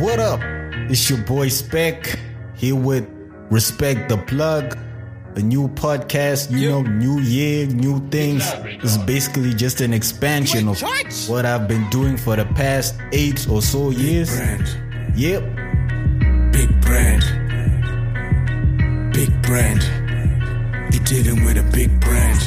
what up? It's your boy Spec here with Respect the Plug, a new podcast, you know, new year, new things. It's basically just an expansion of what I've been doing for the past eight or so years. Brand. Yep. Big brand. Big brand. You're dealing with a big brand.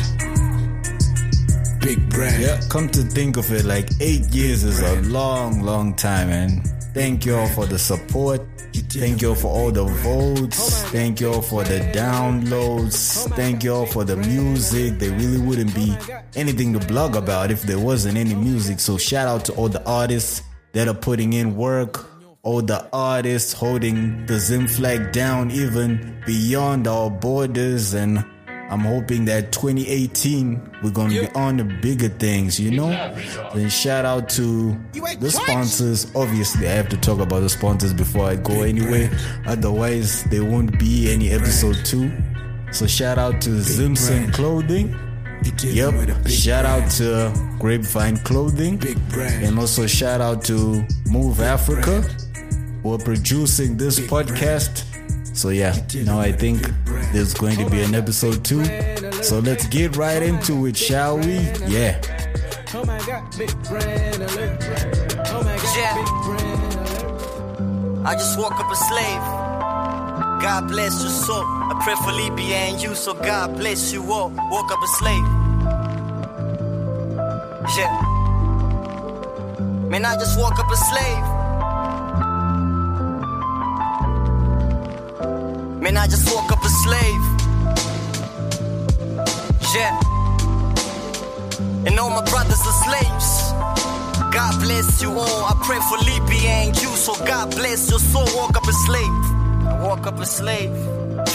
Big brand. Yeah, come to think of it, like eight years is a long, long time, man. Thank you all for the support. Thank you all for all the votes. Thank you all for the downloads. Thank you all for the music. There really wouldn't be anything to blog about if there wasn't any music. So shout out to all the artists that are putting in work. All the artists holding the Zim flag down even beyond our borders and I'm hoping that 2018 we're gonna be on the bigger things, you know. Then shout out to the sponsors. Obviously, I have to talk about the sponsors before I go anyway. Otherwise, there won't be any episode two. So shout out to Zimson brand. Clothing. You're dealing with a Yep. big Shout out to Grapevine Clothing. Big brand. And also shout out to Move Africa who are producing this podcast. So yeah, now I think there's going to be an episode two. So let's get right into it, shall we? Yeah. Yeah. I just woke up a slave. God bless your soul. I pray for Libya and you, so God bless you all. Woke up a slave. Yeah. Man, I just woke up a slave. Man, I just woke up a slave. Yeah. And all my brothers are slaves. God bless you all. I pray for Libya and you, so God bless your soul. Walk up a slave. I walk up a slave.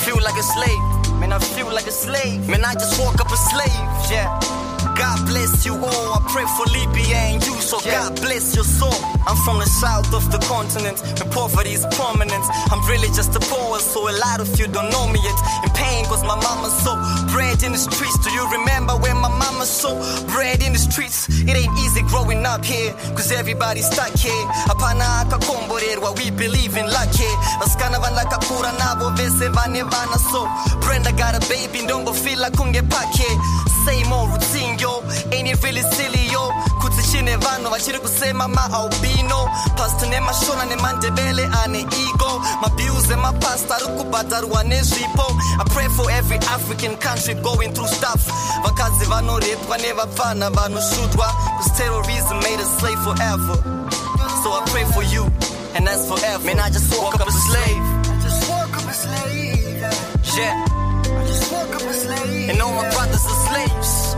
Feel like a slave. Man, I feel like a slave. Man, I just walk up a slave. Yeah. God bless you all. I pray for Libya and you, so God bless your soul. I'm from the south of the continent, where poverty is prominent. I'm really just a poet, so a lot of you don't know me yet. In pain, cause my mama so bread in the streets. Do you remember when my mama so bread in the streets? It ain't easy growing up here, cause everybody's stuck here. Apana akakomborerwa, we believe in luck here. Vasikana vanakakura navo vese vane vana so. Brenda got a baby, ndombofila kunge pake. Same old routine, yo. Ain't it really silly, yo? Kuti chine vanhu vachiri kusema maalbino pasta nemashona nemandebele ane ego. Mabhius emapasta ari kubhadharwa nezvipo i pray for every african country going through stuff. Vakadzi vanorepwa nevapfana vanoshutwa cause terrorism made us slave forever. So i pray for you and that's forever. Man i just woke up a slave. I just woke up a slave. yeah and all my brothers are slaves.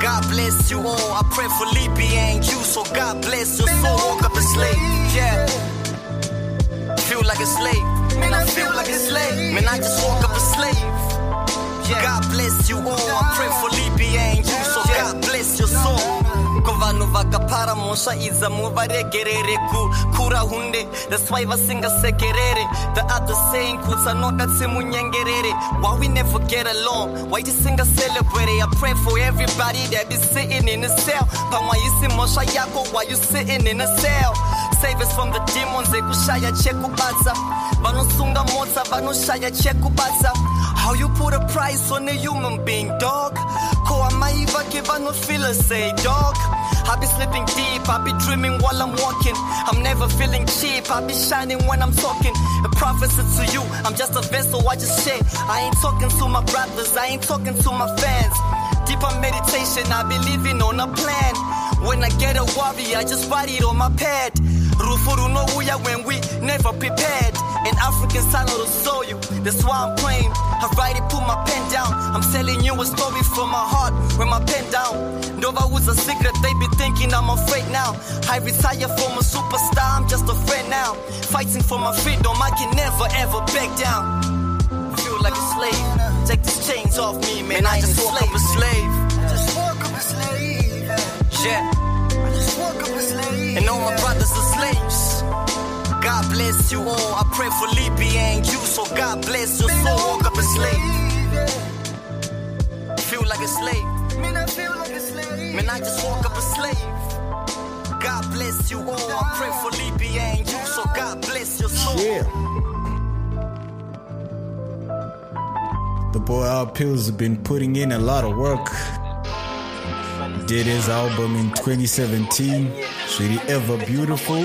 God bless you all. I pray for Libya and you, so God bless your soul. Walk up a slave, yeah. Feel like a slave, man. I feel like a slave, man. I just walk up a slave. Yeah. God bless you all. I pray for Libya and you, soul. ko vanhu vakapara mhosva idza muvaregerere kukura hunde that's why vasingasekerere the other saying kutsanoka tsimunyengerere why we never get along? Why tisingaselebrate i pray for everybody that be sitting in a cell. Pamwe yisi mhosva yako why you sitting in a cell. Save us from the demons ekushaya chekubata vanosunga mota vanoshaya chekubata how you put a price on a human being dog? Ko amai vake vanofila say dog I be sleeping deep, I be dreaming while I'm walking. I'm never feeling cheap, I be shining when I'm talking. A prophecy to you, I'm just a vessel, I just share. I ain't talking to my brothers, I ain't talking to my fans. Deeper meditation, I be living on a plan. When I get a worry, I just write it on my pad. Rufuru no uya when we never prepared. An African son will show you, that's why I'm playing. I write it, put my pen down. I'm telling you a story from my heart, with my pen down. Nova was a secret, they be thinking I'm afraid now. I retire from a superstar, I'm just a friend now. Fighting for my freedom, I can never ever back down. Feel like a slave, take these chains off me, man. I just woke up a slave. I just woke up a slave. Yeah, bless you all. I pray for Libya and you, so God bless your soul. Woke up a slave, feel like a slave. Man, I feel like a slave. Man, I just woke up a slave. God bless you all. I pray for Libya and you, so God Yeah. The boy Al Pills has been putting in a lot of work. Did his album in 2017, Shady Ever Beautiful,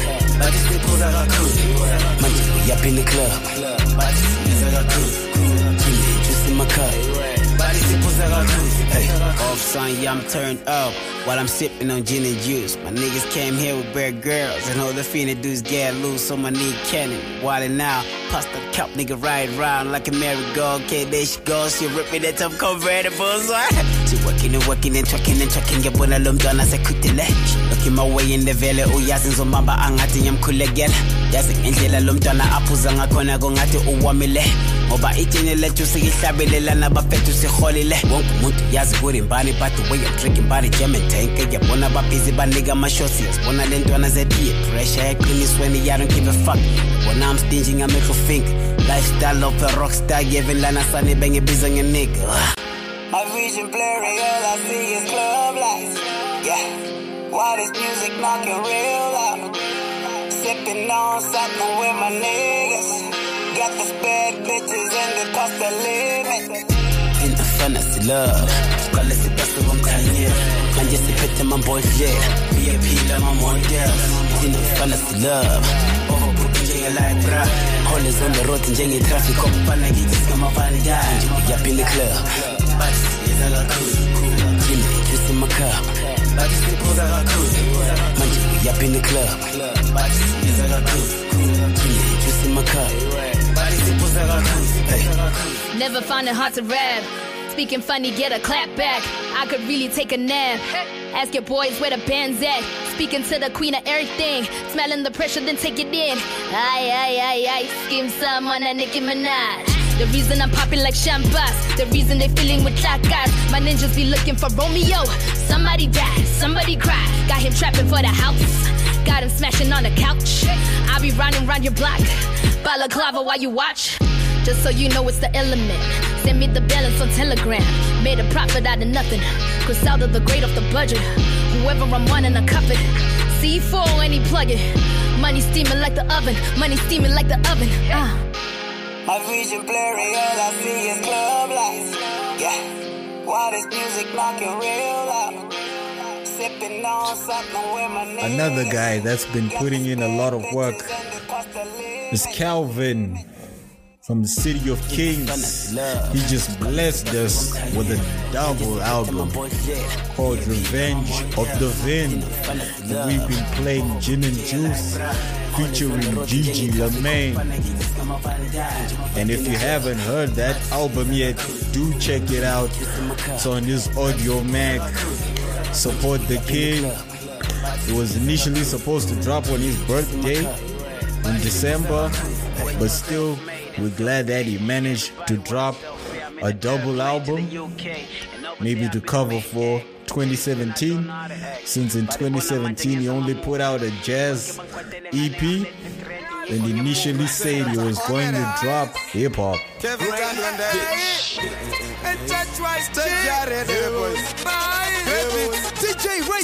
bathi siphuza kakhulu manje uyaphi in the club kakhulu kimi juice in my cup Hey, off son, yeah, I'm turned up while I'm sipping on gin and juice. My niggas came here with bare girls and all the finna dudes get loose on my knee cannon. Wildin' now, past the cup, nigga ride round like a merry-go. Okay, there she goes, she rip me that top convertible. So she working and working and trucking and trucking. Yeah, bona lo mntwana sekhudile. Looking my way in the vele, uyazi ngizomamba angathi ngiyamkhulekela. Yazi ngendlela lo mntwana aphuza ngakhona kongathi uwamile. Ngoba ijini lethu siyihlabelela nabafethu siholile. Wonke umuntu yazi kurimbani but the way jam tank. Yabona babhizi banika amashots. Yasibona le ntwana zepeer pressure eqinisweni. I don't give a fuck. Yabona I'm finger. Lifestyle of a rockstar. Giving lana sani bengibiza nge-nigga. My vision blurry, all I see is club lights. Yeah, why this music knocking real loud? Sipping on something with my niggas. Got the bad bitches and the cost of living. Fantasy love. Siqale sipase komkhanyelo. Manje siphethe amambodlela. VIP lamamodel. Into fantasy love. Overbook njenge-libra. Holes on the road njenge-traffic. Okufana kithi singamafandanje. Uyaphi in the club. Bathi siyeza kakhulu. Kimi juice in my cup. Manje uyaphi in the club. Kimi juice in my cup. Hey. Never find it hard to rap. Speaking funny, get a clap back. I could really take a nap. Ask your boys where the band's at. Speaking to the queen of everything. Smelling the pressure, then take it in. Aye, aye, aye, aye. Skim some on a Nicki Minaj. The reason I'm popping like Shambas. The reason they feeling with chacas. My ninjas be looking for Romeo. Somebody died, somebody cried. Got him trapping for the house. Got him smashing on the couch. I be running round your block. Balaclava while you watch. Just so you know it's the element. Send me the balance on Telegram. Made a profit out of nothing. Griselda the great off the budget. Whoever I'm running, I cup it. C4 any plug it. Money steaming like the oven. Money steaming like the oven. Uh. My vision blurry, all I see is club lights. Yeah, why this music knocking real loud? Sipping on something with my niggas. Another guy that's been putting in a lot of work is Calvin from the City of Kings. He just blessed us with a double album called Revenge of the Vin. We've been playing Gin and Juice featuring Gigi Lamayne. And if you haven't heard that album yet, do check it out. It's on this Audiomack. Support the kid. It was initially supposed to drop on his birthday in December, but still, we're glad that he managed to drop a double album, maybe to cover for 2017. Since in 2017 he only put out a jazz EP, and initially said he was going to drop hip hop. DJ Ray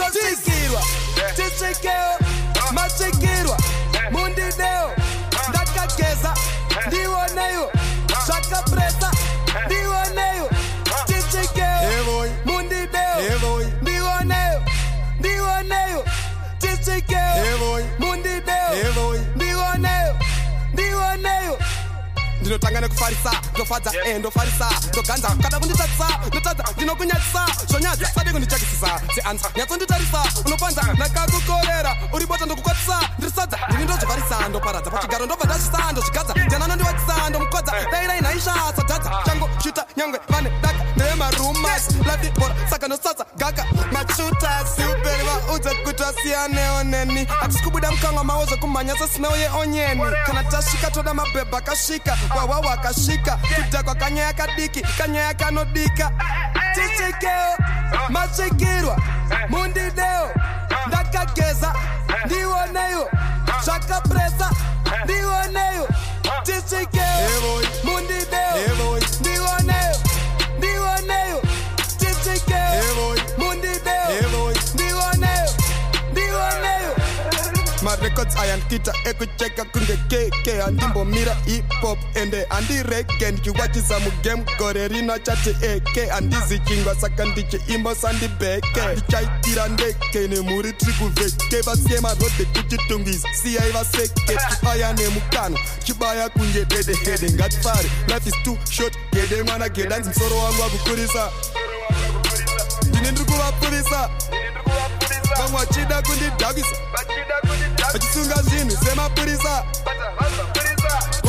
ndinotanga nekufarisa ndofadza eh ndofarisa ndoganza kada kunditadzisa ndotadza ndinokunyadzisa zvonyadza sade kundichakisisa seansa nyatsonditarisa unopanza ndakakukorera uri bota ndokukwatisa ndirisadza ndini ndozvifarisa ndoparadza pachigaro ndobva ndazvisa ndozvigadza ndiana nondiwadzisa ndomukodza dairai naisha sadhadza chango shuta nyangwe vane daka ndevemarumas lavibora saka nosadza gaka machutas uperi vaudza kutwa siyaneyo neni atikubuda mkango mawozo kumanyasa smell ye onyeni kana tashika toda mabeba kashika. Wawawa akashika kudakwa kanyoya kadiki kanyoya kanodika. Tichikeo machikirwa mundideo ndakageza ndioneyo zvakapresa ndioneyo tichikeo mundideo marecords ayankita ekucheka kunge keke andimbomira hip-hop ende andirege ndichiwachisa mugame gore rino chati eke andizi chingwa saka ndichiimbo sandibheke. Ndichaitira ndeke nemhuri tiri kuvheke. Vasiye marodhe kuchitungisa siyai vaseke. Aya nemukano chibaya kunge dedehede ngatifare. Life is too short gede mwana gede anzi musoro wangu wakukurisa. Ndine ndiri kuvapurisa vamwe vachida kundidhavisa vachisunga zvinhu semapurisa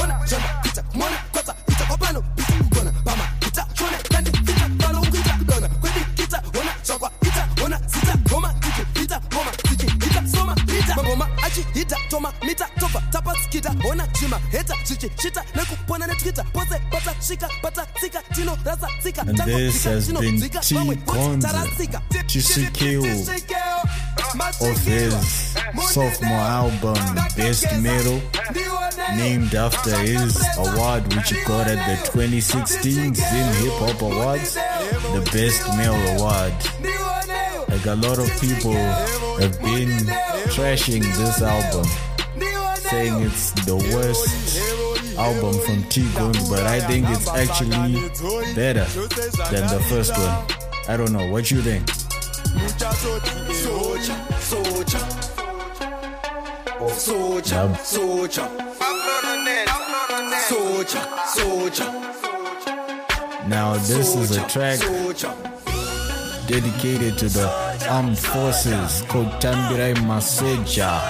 Ona, jamba, pita, mona, kwata, pita, wapano, pita, kugona, bama, pita, chone, kandi, pita, pano, kuita, kudona, kwedi, kita, ona, chakwa, ita, ona, sita, goma, tiki, pita, goma, tiki, ita, soma, pita, mangoma, achi, hita, toma, mita, tofa, tapa, skita, ona, chima, heta, chichi, shita, nekupona, netwita, pose, pata, shika, pata, tika, tino, rasa, tika, And tango, this tika, has chino, been tika, T. bamwe, kuti, Gonza, of his sophomore album Best Metal, named after his award which he got at the 2016 Zim Hip Hop Awards, the Best Male Award. Like a lot of people have been trashing this album, saying it's the worst album from T Gonzi, but I think it's actually better than the first one. I don't know, what you think? Soja, oh, Yep. soja, soja, soja, Now, this is a track dedicated to the armed forces called Tambirai Maseja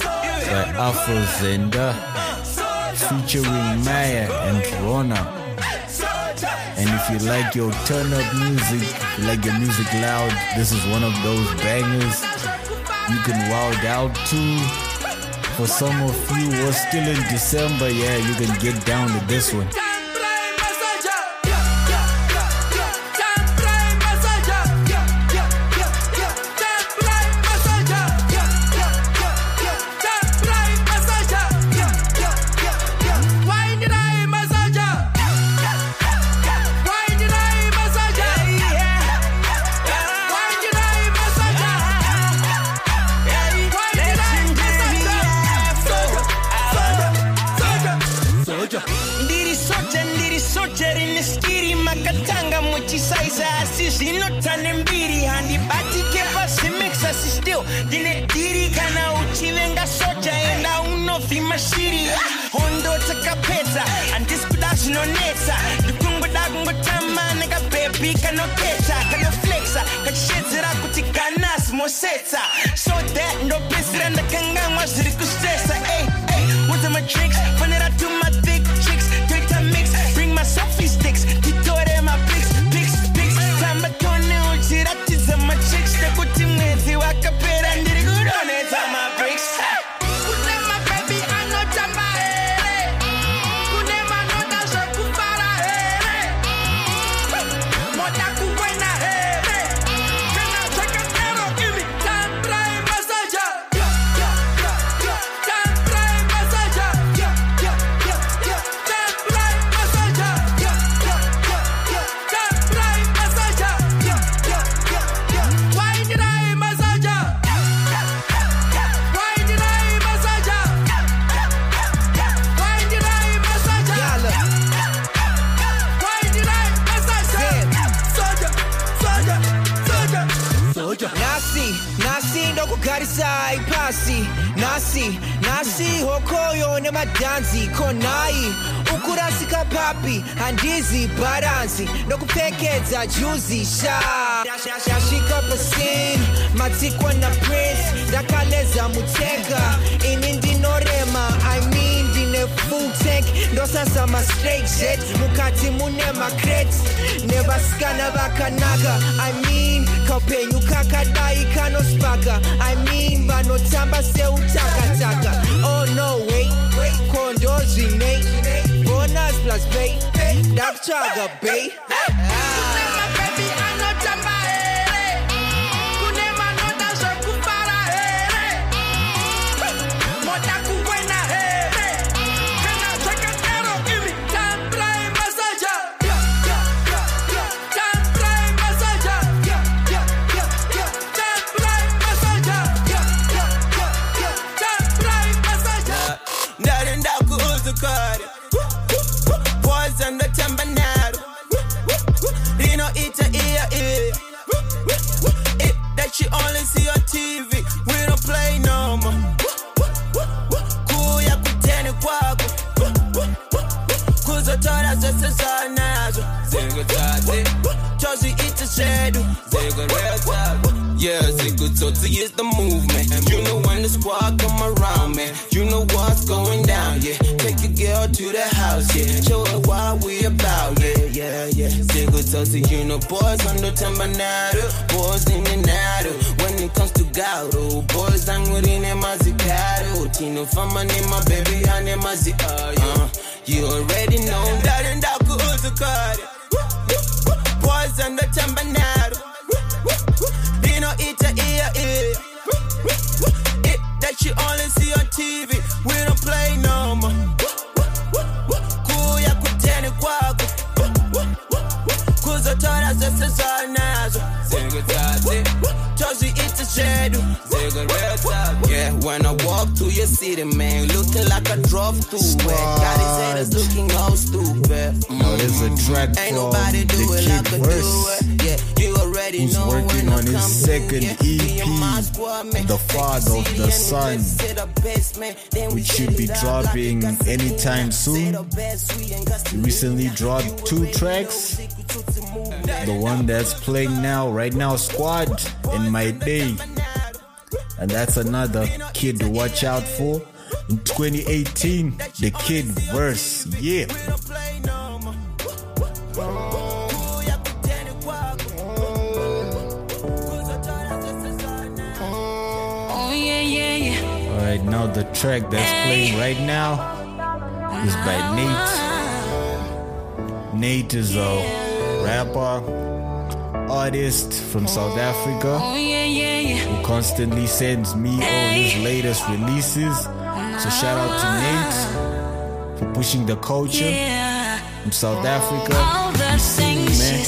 by Afro Zenda featuring Maya and Rona. And if you like your turn up music, like your music loud, this is one of those bangers you can wild out to. For some of you who are still in December, yeah, you can get down to this one. So that ndopedzisira ndokupfekedza juzi sha ndasvika pasin matsikwa naprince ndakaleza mutega. Ini ndinorema i mean ndine full tank. Ndosa kusasa ma-straightjet mukati mune macrate nevasikana vakanaka i mean kaupenyu kakadai kanospaka i mean vanotamba seutakataka oh no wait kondo zvine bonus plus pay. Ndakutsvaga bay zinguthathe toziita zedu zingurethazo Yeah, Zigutotsi is the movement. You know when the squad come around, man. You know what's going down, yeah. Take your girl to the house, yeah. Show her what we about, yeah, yeah, yeah. Zigutotsi, you know boys on the tembanado, boys in and out. When it comes to Gauro, boys I'm with in mazikaro. Tino fama name my baby, I name uh, You already know that and that good Boys on the tembanado. Dino Shedu. Yeah, when I walk through your city, man, looking like I drove through it. Got his haters looking all stupid. Now there's a track Ain't nobody do the it like I do it. Yeah, you already who's know working when on his second yeah. Me and my EP, squad, The Father of the Sun, let's sit up best, man. Then we which should be dropping anytime soon. Set up best, sweet and gusty. He recently dropped two tracks. The one that's playing now, right now, Squad in My Day. And that's another kid to watch out for. In 2018, the Kid Verse. Yeah. Oh yeah. Alright, now the track that's playing right now is by Nate. Nate is a rapper, artist from South Africa Oh yeah, yeah, yeah. who constantly sends me all his latest releases. So shout out to Nate for pushing the culture from South Africa. All the things man,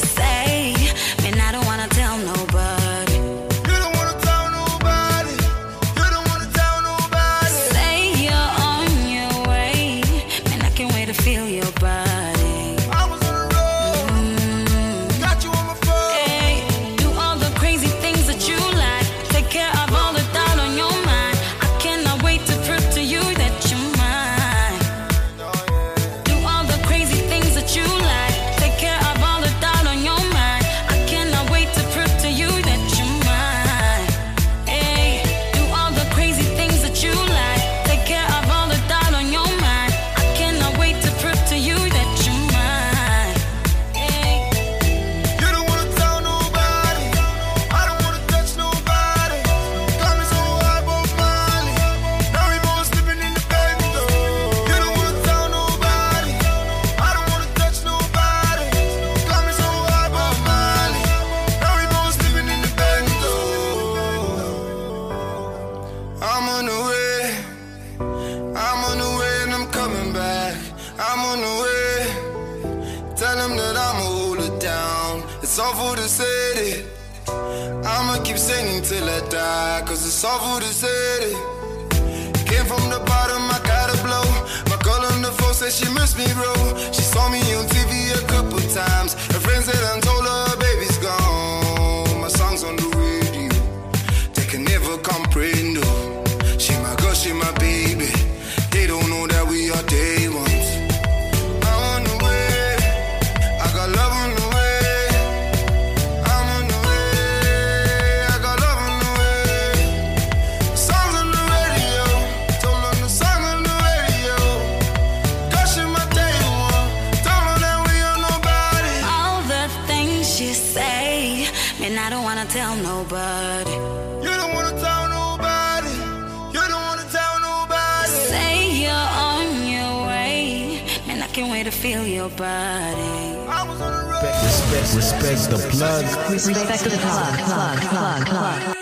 Respect, respect the plug. Respect the plug, plug, plug, plug.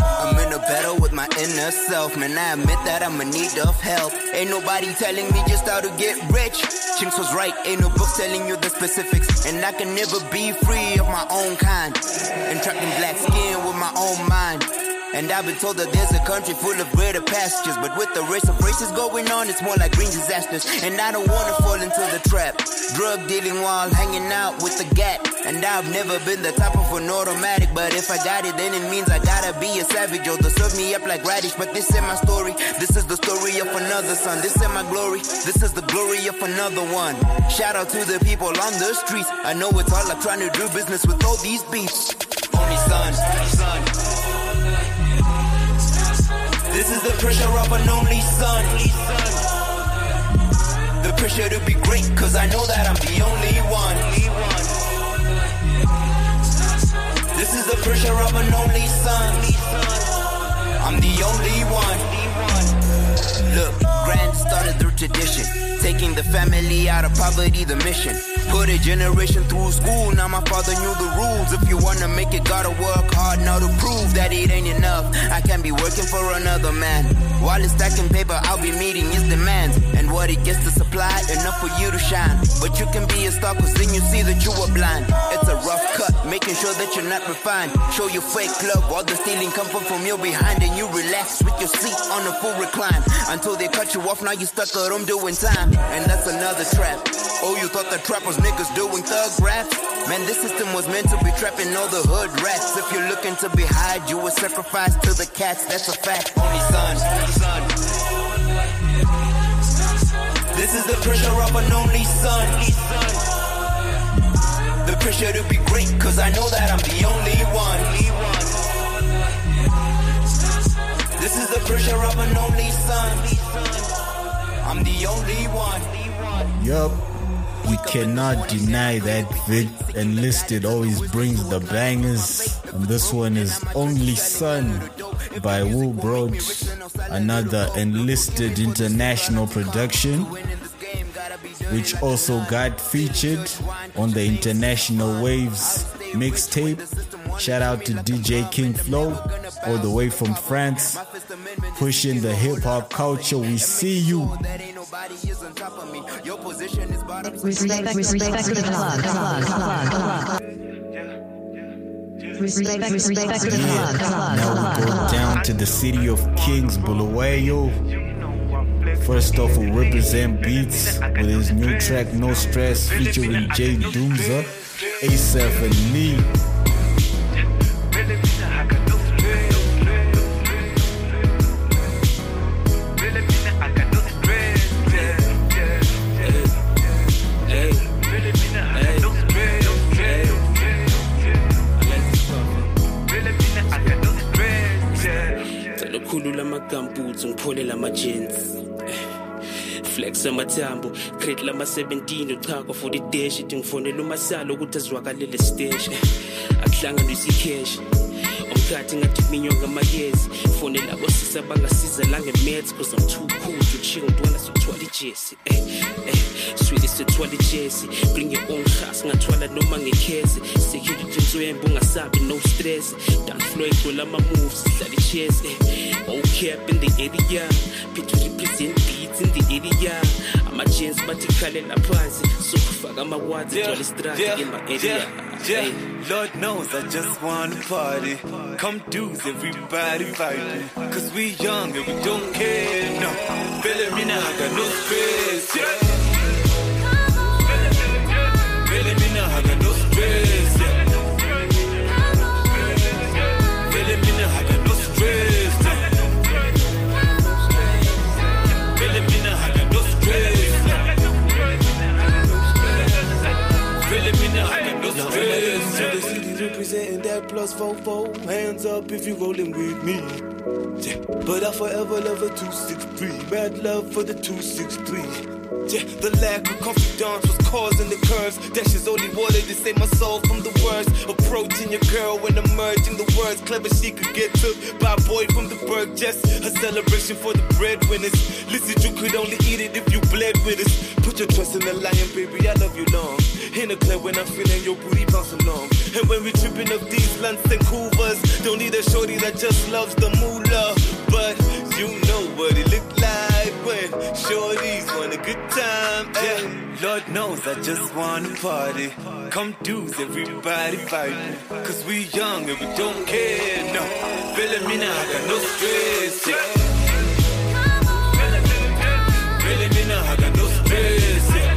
I'm in a battle with my inner self, man. I admit that I'm in need of help. Ain't nobody telling me just how to get rich. Chinks was right, ain't no book telling you the specifics. And I can never be free of my own kind. And trapped in black skin with my own mind. And I've been told that there's a country full of greater pastures. But with the race of races going on, it's more like green disasters. And I don't wanna fall into the trap. Drug dealing while hanging out with the gat. And I've never been the type of an automatic. But if I got it, then it means I gotta be a savage. Or they serve me up like radish. But this is my story. This is the story of another son. This is my glory. This is the glory of another one. Shout out to the people on the streets. I know it's hard like trying to do business with all these beats. Only son, son. This is the pressure of an only son. The pressure to be great, cause I know that I'm the only one. This is the pressure of an only son. I'm the only one. Look, started through tradition. Taking the family out of poverty, the mission. Put a generation through school, now my father knew the rules. If you wanna make it, gotta work hard now to prove that it ain't enough. I can't be working for another man. While it's stacking paper, I'll be meeting his demands. And what he gets to supply, enough for you to shine. But you can be a star, cause then you see that you were blind. It's a rough cut, making sure that you're not refined. Show your fake love, all the stealing come from, from your behind. And you relax with your seat on a full recline. Until they cut you off, now you stuck at home doing time. And that's another trap. Oh, you thought the trap was niggas doing thug rap? Man, this system was meant to be trapping all the hood rats. If you're looking to be hide, you were sacrificed to the cats. That's a fact. Only son, son. This is the pressure of an only son. The pressure to be great, cause I know that I'm the only one. This is the pressure of an only son. I'm the only one. Yup. We cannot deny that Vic Enlisted always brings the bangers. And this one is Only Son by Will Broad, another Enlisted international production, which also got featured on the International Waves mixtape. Shout out to DJ King Flow, all the way from France, pushing the hip hop culture. We see you. Respect, respect the. Respect, respect plug, Now we go down to the city of Kings, Bulawayo. First off, we represent Beats with his new track No Stress featuring Jay Doomza, Asaph and Lee. Cela khulula amagambuthi ngipholela ama-jeans flex amathambo crate lama-17 uchakwa for ideshi ithi ngifonela umasalo ukuthi azwakalele siteshi akuhlanganisa ikheshi umkhathi ngathi kuminywa ngamayezi. Fonela abosisa bangasiza langemets cause i'm too cool to chill ntwana sokuthwala ijesi eh, eh, swili sethwala ijesi bring your own khas ngathwala noma ngekhezi security nswembe ungasabi no stress dance flow igcwele ama-moves sidlala ichess eh, ocap in the area phethu represent beats in the area ama-gens bathi khalela phansi sokufaka ama-words igcwala istrati in my area Yeah, Lord knows I just wanna party. Come dudes, everybody fighting. Cause we young and we don't care. No, now, I got no stress. Yeah. Plus four four. Hands up if you rolling with me. Yeah, but I forever love a 263. Bad love for the 263. Yeah, the lack of confidence was causing the curves. Dash is only water to save my soul from the worst. Approaching your girl when emerging the words. Clever she could get took by a boy from the burg. Just a celebration for the breadwinners. Listen, you could only eat it if you bled with us. Put your trust in the lion, baby. I love you long. In the club when I'm feeling your booty bounce along. And when we tripping up these lunts and couvers, don't need a shorty that just loves the moolah. But you know what it look like when a good time. Yeah, Lord knows I just wanna party. Come dudes, everybody fighting. Cause we young and we don't care. No, feeling me now, I got no stress. Yeah. Feeling me now, I got no stress. Yeah.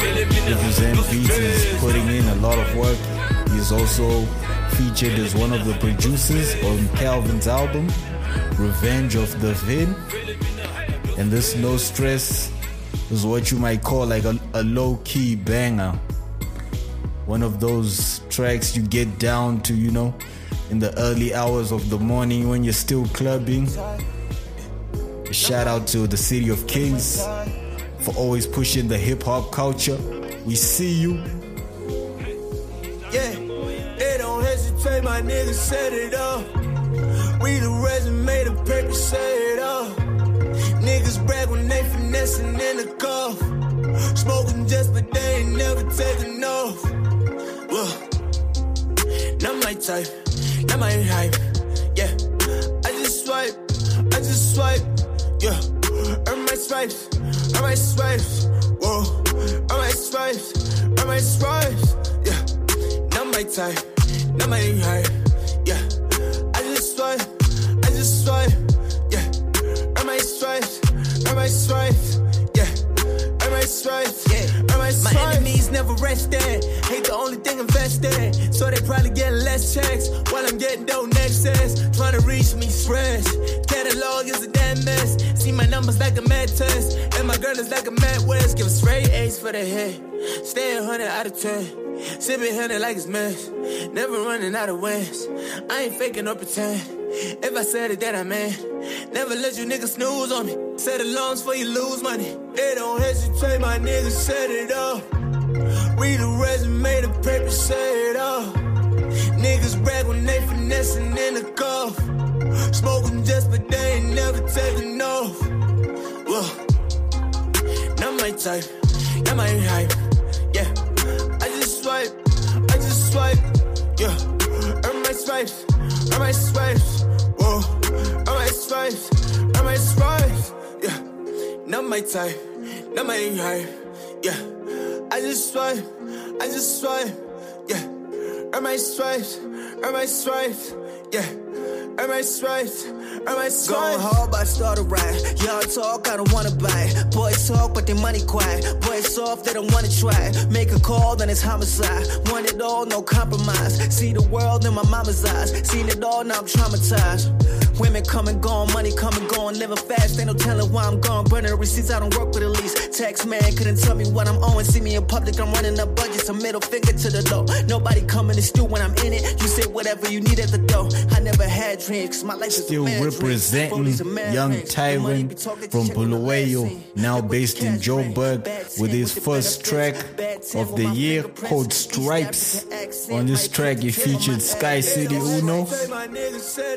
Feeling me Represent Beats is putting in a lot of work. He's also featured as one of the producers on Calvin's album, Revenge of the Vin. And this No Stress is what you might call like a, a low key banger. One of those tracks you get down to, you know, in the early hours of the morning when you're still clubbing. Shout out to the City of Kings for always pushing the hip hop culture. We see you. Yeah, they don't hesitate, my niggas set it up. We the resume, the paper say it up. Niggas brag when they finessing in the cuff. Smoking just, but they ain't never taking off. Well, not my type, not my hype. Yeah, I just swipe, I just swipe. Yeah, earn my swipes, earn my swipes. Whoa, earn my swipes, earn my swipes. Yeah, not my type, not my hype. Yeah, I just swipe, I just swipe. Yeah, earn my stripes, my stripes. Yeah, earn my stripes, yeah, earn my stripes. My enemies never resting. Hate the only thing invested. So they probably get less checks while I'm getting donations. Trying to reach me stress. Catalog is a damn mess. See my numbers like a mad test. And my girl is like a mad west. Give straight A's for the head. Stay a hundred out of ten. Sipping hundred like it's mess. Never running out of wins. I ain't faking or pretend. If I said it, then I meant. Never let you niggas snooze on me. Set alarms for you lose money. They don't hesitate, my niggas set it up. Read the resume, the paper say it up. Niggas brag when they finessing in the cuff. Smoking just, but they ain't never taking off. Well, not my type, not my hype. My type, not my hype. Yeah, I just swipe, I just swipe. Yeah, earn my stripes, earn my stripes. Yeah. Earn my stripes, earn my stripes. Going hard, but I start a ride. Y'all talk, I don't wanna buy. Boys talk, but they money quiet. Boys soft, they don't wanna try. Make a call, then it's homicide. Want it all, no compromise. See the world in my mama's eyes. Seen it all, now I'm traumatized. Women come and gone, money come and gone. Living fast, ain't no telling why I'm gone. Burning the receipts, I don't work with a lease. Tax man couldn't tell me what I'm owing. See me in public, I'm running up budgets. A middle finger to the low. Nobody coming to stew when I'm in it. You say whatever you need at the door. I never had dreams, 'cause my life is Still a mad dream. representing Rollies a mad young dream. The money be Tyrant from check on the last Bulawayo, now based in Joburg, with his first track of the year called Stripes. On this track, he featured Sky City Uno,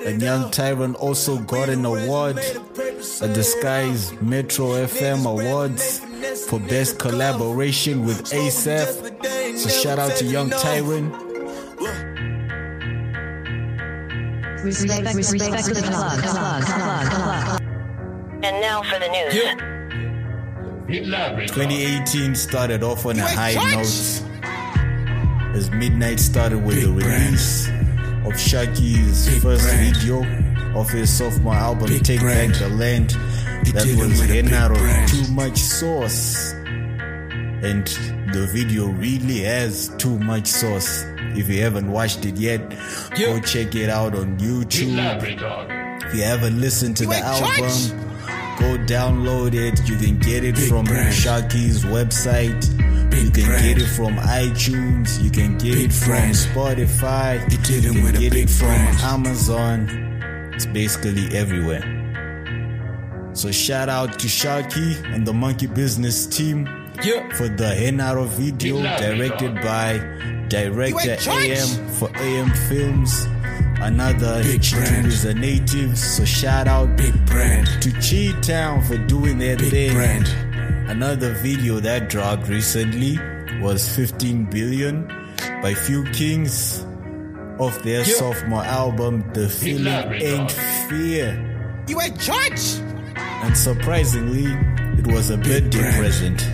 and Young Tyrant also got an award at Disguise Metro FM Awards for Best Collaboration with ASAP. So shout out to Young Tyrant. Respect, the. And now for the news. 2018 started off on a high note as Midnight started with the release of Shaki's first video of his sophomore album Take Back the Land. That was with Henaro. Too Much Sauce. And the video really has too much sauce. If you haven't watched it yet go check it out on YouTube. If you haven't listened to the album go download it. You can get it from Shaki's website. You can get it from iTunes. You can get it from brand. Spotify. You did it can with a get big it from brand. Amazon. It's basically everywhere. So shout out to Sharky and the Monkey Business team for the Henaro video directed by director AM for AM Films. Another Chitu is a native, so shout out Big brand. to Chi Town for doing their Big thing. brand. Another video that dropped recently was 15 billion by Few Kings of their sophomore album, The Feeling Ain't Fear. You a judge? And surprisingly, it was a birthday brand. present.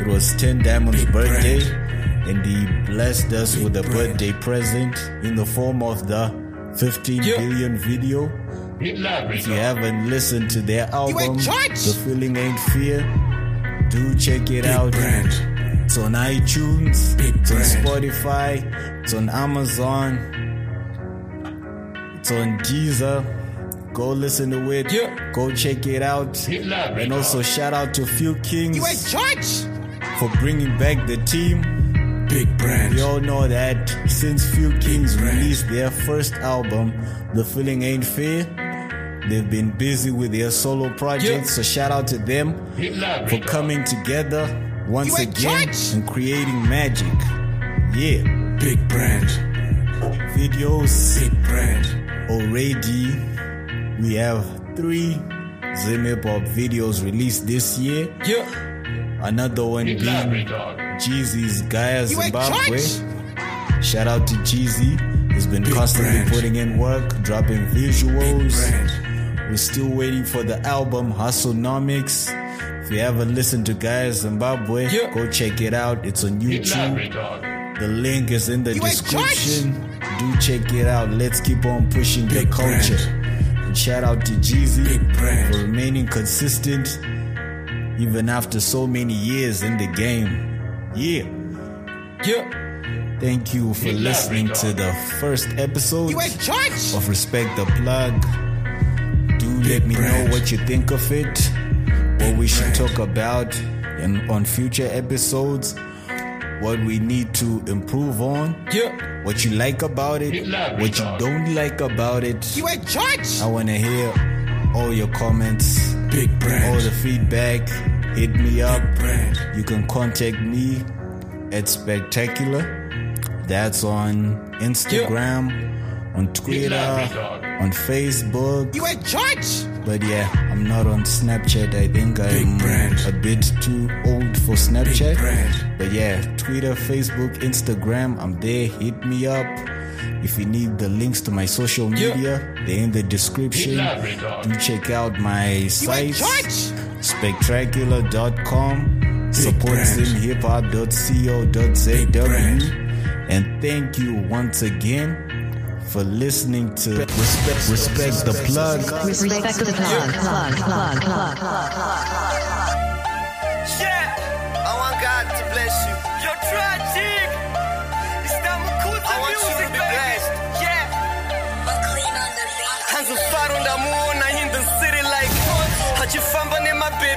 It was 10 Diamond's Big birthday, brand. and he blessed us with a brand. birthday present in the form of the 15 billion video. If you haven't listened to their album, judge? The Feeling Ain't Fear, do check it out. It's on iTunes, it's on. Spotify, it's on Amazon, it's on Deezer. Go listen to it. Go check it out. And also shout out to Few Kings You a judge? for bringing back the team. Big brand. We all know that since Few Kings released their first album, The Feeling Ain't Fair, they've been busy with their solo projects. So shout out to them for coming together once again and creating magic. Yeah, Big brand. videos Big brand. already. We have three Zim Hip Hop videos released this year. Yeah. Another one being Jeezy's Gaia Zimbabwe. Shout out to Jeezy. He's been Big constantly brand. putting in work, dropping visuals. brand. We're still waiting for the album Hustlenomics. If you haven't listened to Gaia Zimbabwe, go check it out. It's on YouTube. The link is in the You description. Do check it out. Let's keep on pushing the culture. brand. And shout out to Jeezy for remaining consistent even after so many years in the game. Yeah. Yeah. Thank you for listening to the first episode You a judge? of Respect the Plug. Do let me brand. know what you think of it, what we should talk about in, on future episodes, what we need to improve on, yeah. what you like about it, what you don't like about it. You a judge? I want to hear all your comments, Big all the feedback. Hit me up. You can contact me at Spectacular. That's on Instagram, on Twitter, on Facebook. You a judge? But yeah, I'm not on Snapchat. I think I'm a bit too old for Snapchat. But yeah, Twitter, Facebook, Instagram, I'm there. Hit me up. If you need the links to my social media, they're in the description. Do check out my You a sites judge? spectacular.com, brand. supportzimhiphop.co.zw. And thank you once again for listening to Respect, Respect the Plug. Respect the plug,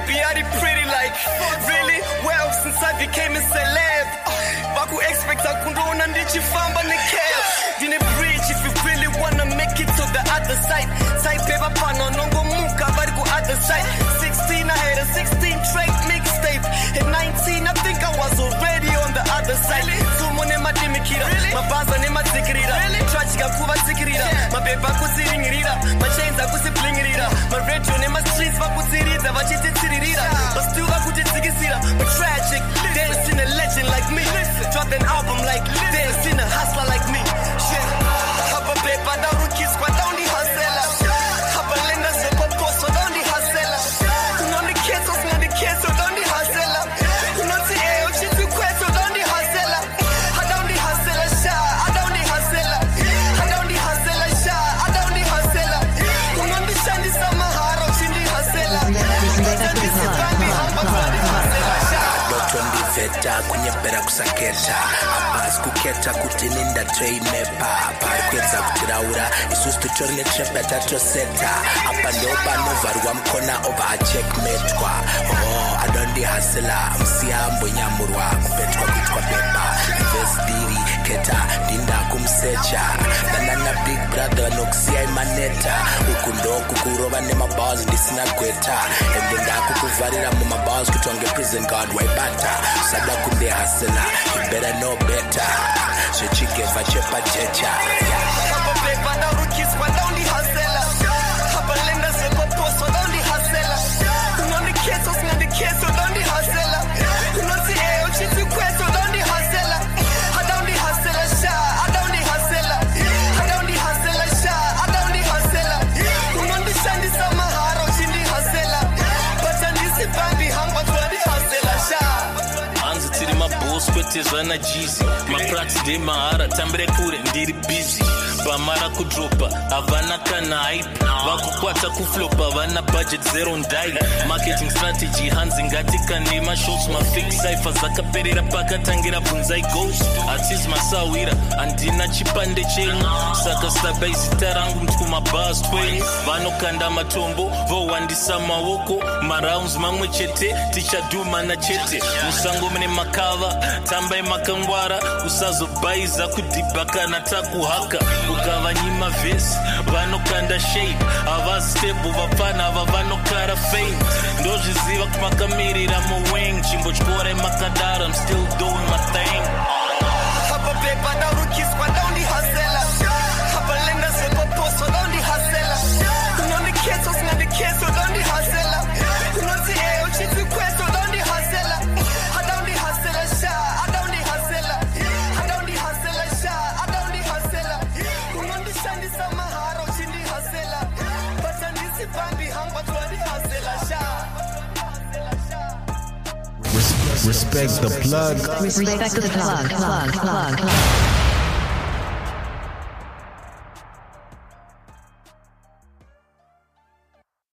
baby, I the pretty like Really? Well, since I became a celeb. Baku expect akundona ndichifamba necab Dine bridge if you really wanna make it to the other side. Side paper pano nongo muka bari ku other side. 16 I had a 16 track mixtape. At 19 I think I was already on the other side Sumo nemadimikira Mabaza nematsikirira Tragic akuvatsikirira Mabeba kutsiringirira Machains akusiblingirira Maradio nemastreets vakutsiridza vachititsirira Vastill vakutitsikisira But tragic Dance in a legend like me. Drop an album like Dance in a hustler like me. Shit keta kuti ninda toimepapa kwedza kutiraura isusu titori nechebeta toseta. Apa ndopanovharwa mukona obva achekmetwa oh adondihasila msiya mbonyamurwa kupetwa kuitwa pepa vhesi diri keta ndindakumsecha danana big brother nokusiyai maneta uku ndokukurova nemabhazi ndisina gweta ende ndakukuvharira mumabhazi kuti wange prison guard waibata. Usada kundihasila you better better. Zvechigevha chepajecha Hapa tezvana jisi maprax demahara tambire kure ndiri bizi pamara kudropa. Havana kana hype vakukwata kuflopa vana budget zero ndai. Marketing strategy hanzi ngatikane mashots mafake cipher dzakaperera pakatangira bvunzai ghost hatizi masawira handina chipande chenyu saka sabai zita rangu mtikumabas 20 vanokanda matombo vohwandisa maoko marounds mamwe chete tichadhumana chete. Musango mune makava tambai makangwara. Usazobhaiza kudhibha kana takuhaka vhesi vanokanda havastebho vapfana ava vanokara fame. Ndozviziva kumakamirira muwing chimbotyora makadaro im still doing my thing. Hapa pepa ndaundihasela Respect the plug. Respect the plug, plug, plug, plug.